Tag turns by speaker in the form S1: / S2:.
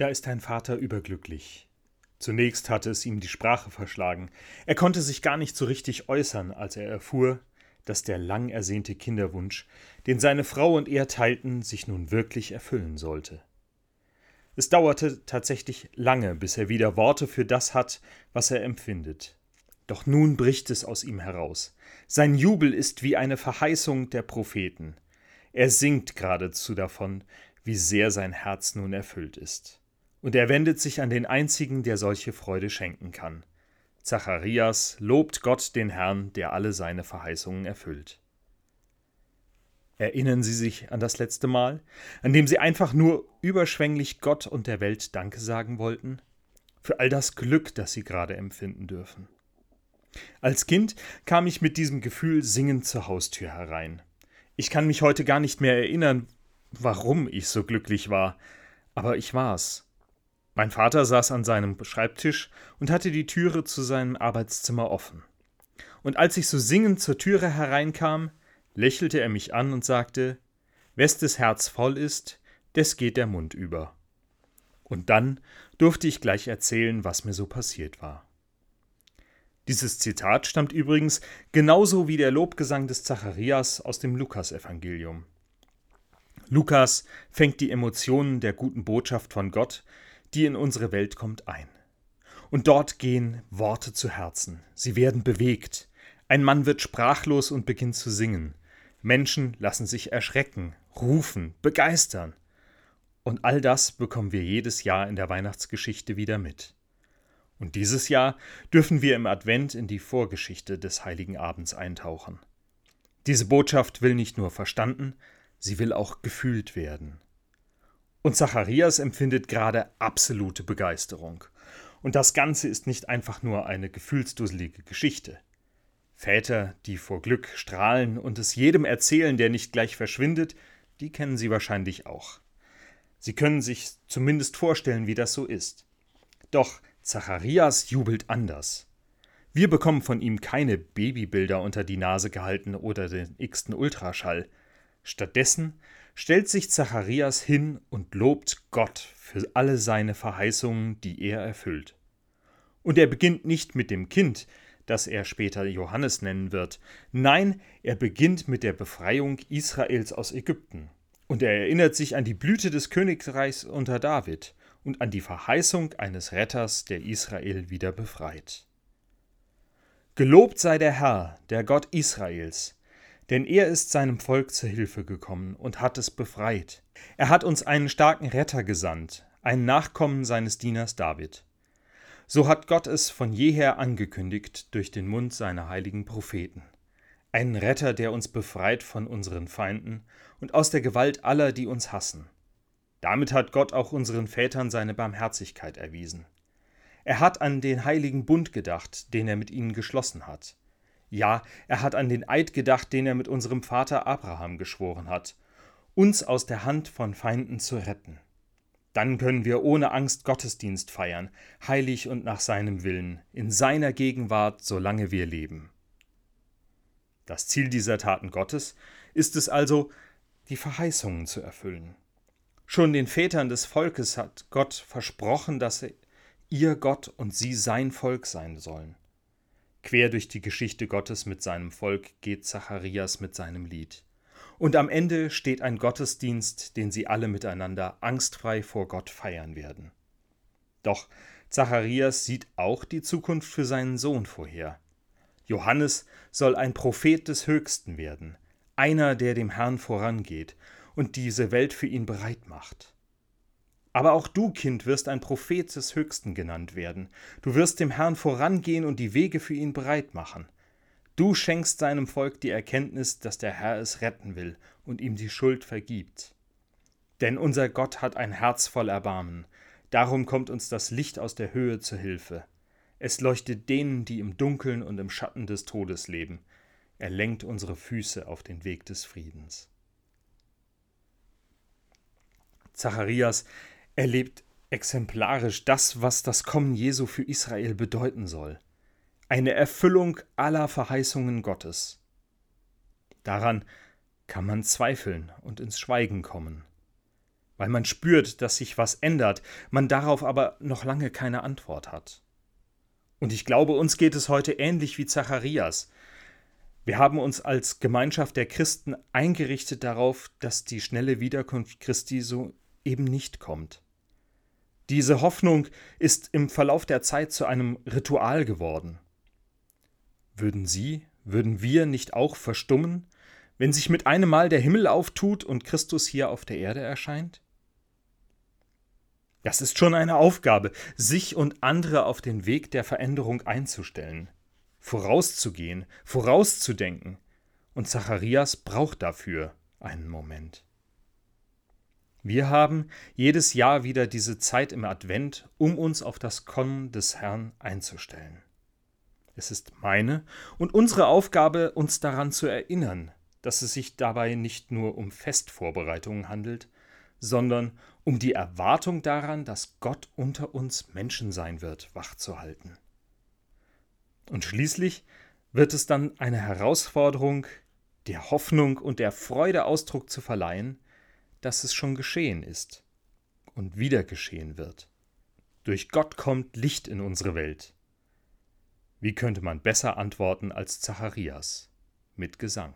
S1: Da ist ein Vater überglücklich. Zunächst hatte es ihm die Sprache verschlagen. Er konnte sich gar nicht so richtig äußern, als er erfuhr, dass der lang ersehnte Kinderwunsch, den seine Frau und er teilten, sich nun wirklich erfüllen sollte. Es dauerte tatsächlich lange, bis er wieder Worte für das hat, was er empfindet. Doch nun bricht es aus ihm heraus. Sein Jubel ist wie eine Verheißung der Propheten. Er singt geradezu davon, wie sehr sein Herz nun erfüllt ist und er wendet sich an den einzigen, der solche Freude schenken kann. Zacharias lobt Gott den Herrn, der alle seine Verheißungen erfüllt. Erinnern Sie sich an das letzte Mal, an dem Sie einfach nur überschwänglich Gott und der Welt Danke sagen wollten? Für all das Glück, das Sie gerade empfinden dürfen. Als Kind kam ich mit diesem Gefühl singend zur Haustür herein. Ich kann mich heute gar nicht mehr erinnern, warum ich so glücklich war, aber ich war's. Mein Vater saß an seinem Schreibtisch und hatte die Türe zu seinem Arbeitszimmer offen. Und als ich so singend zur Türe hereinkam, lächelte er mich an und sagte, Wes des Herz voll ist, des geht der Mund über. Und dann durfte ich gleich erzählen, was mir so passiert war. Dieses Zitat stammt übrigens genauso wie der Lobgesang des Zacharias aus dem Lukasevangelium. Lukas fängt die Emotionen der guten Botschaft von Gott die in unsere Welt kommt, ein. Und dort gehen Worte zu Herzen. Sie werden bewegt. Ein Mann wird sprachlos und beginnt zu singen. Menschen lassen sich erschrecken, rufen, begeistern. Und all das bekommen wir jedes Jahr in der Weihnachtsgeschichte wieder mit. Und dieses Jahr dürfen wir im Advent in die Vorgeschichte des heiligen Abends eintauchen. Diese Botschaft will nicht nur verstanden, sie will auch gefühlt werden. Und Zacharias empfindet gerade absolute Begeisterung. Und das Ganze ist nicht einfach nur eine gefühlsdusselige Geschichte. Väter, die vor Glück strahlen und es jedem erzählen, der nicht gleich verschwindet, die kennen Sie wahrscheinlich auch. Sie können sich zumindest vorstellen, wie das so ist. Doch Zacharias jubelt anders. Wir bekommen von ihm keine Babybilder unter die Nase gehalten oder den x-ten Ultraschall. Stattdessen stellt sich Zacharias hin und lobt Gott für alle seine Verheißungen, die er erfüllt. Und er beginnt nicht mit dem Kind, das er später Johannes nennen wird, nein, er beginnt mit der Befreiung Israels aus Ägypten. Und er erinnert sich an die Blüte des Königreichs unter David und an die Verheißung eines Retters, der Israel wieder befreit. Gelobt sei der Herr, der Gott Israels, denn er ist seinem Volk zur Hilfe gekommen und hat es befreit. Er hat uns einen starken Retter gesandt, einen Nachkommen seines Dieners David. So hat Gott es von jeher angekündigt durch den Mund seiner heiligen Propheten. Einen Retter, der uns befreit von unseren Feinden und aus der Gewalt aller, die uns hassen. Damit hat Gott auch unseren Vätern seine Barmherzigkeit erwiesen. Er hat an den heiligen Bund gedacht, den er mit ihnen geschlossen hat. Ja, er hat an den Eid gedacht, den er mit unserem Vater Abraham geschworen hat, uns aus der Hand von Feinden zu retten. Dann können wir ohne Angst Gottesdienst feiern, heilig und nach seinem Willen, in seiner Gegenwart, solange wir leben. Das Ziel dieser Taten Gottes ist es also, die Verheißungen zu erfüllen. Schon den Vätern des Volkes hat Gott versprochen, dass ihr Gott und sie sein Volk sein sollen. Quer durch die Geschichte Gottes mit seinem Volk geht Zacharias mit seinem Lied. Und am Ende steht ein Gottesdienst, den sie alle miteinander angstfrei vor Gott feiern werden. Doch Zacharias sieht auch die Zukunft für seinen Sohn vorher. Johannes soll ein Prophet des Höchsten werden, einer, der dem Herrn vorangeht und diese Welt für ihn bereit macht. Aber auch du, Kind, wirst ein Prophet des Höchsten genannt werden. Du wirst dem Herrn vorangehen und die Wege für ihn bereit machen. Du schenkst seinem Volk die Erkenntnis, dass der Herr es retten will und ihm die Schuld vergibt. Denn unser Gott hat ein Herz voll Erbarmen. Darum kommt uns das Licht aus der Höhe zur Hilfe. Es leuchtet denen, die im Dunkeln und im Schatten des Todes leben. Er lenkt unsere Füße auf den Weg des Friedens. Zacharias erlebt exemplarisch das, was das Kommen Jesu für Israel bedeuten soll. Eine Erfüllung aller Verheißungen Gottes. Daran kann man zweifeln und ins Schweigen kommen. weil man spürt, dass sich was ändert, man darauf aber noch lange keine Antwort hat. Und ich glaube, uns geht es heute ähnlich wie Zacharias. Wir haben uns als Gemeinschaft der Christen eingerichtet darauf, dass die schnelle Wiederkunft Christi so eben nicht kommt. Diese Hoffnung ist im Verlauf der Zeit zu einem Ritual geworden. Würden Sie, würden wir nicht auch verstummen, wenn sich mit einem Mal der Himmel auftut und Christus hier auf der Erde erscheint? Das ist schon eine Aufgabe, sich und andere auf den Weg der Veränderung einzustellen, vorauszugehen, vorauszudenken. Und Zacharias braucht dafür einen Moment. Wir haben jedes Jahr wieder diese Zeit im Advent, um uns auf das Kommen des Herrn einzustellen. Es ist meine und unsere Aufgabe, uns daran zu erinnern, dass es sich dabei nicht nur um Festvorbereitungen handelt, sondern um die Erwartung daran, dass Gott unter uns Menschen sein wird, wachzuhalten. Und schließlich wird es dann eine Herausforderung, der Hoffnung und der Freude Ausdruck zu verleihen, dass es schon geschehen ist und wieder geschehen wird. Durch Gott kommt Licht in unsere Welt. Wie könnte man besser antworten als Zacharias mit Gesang?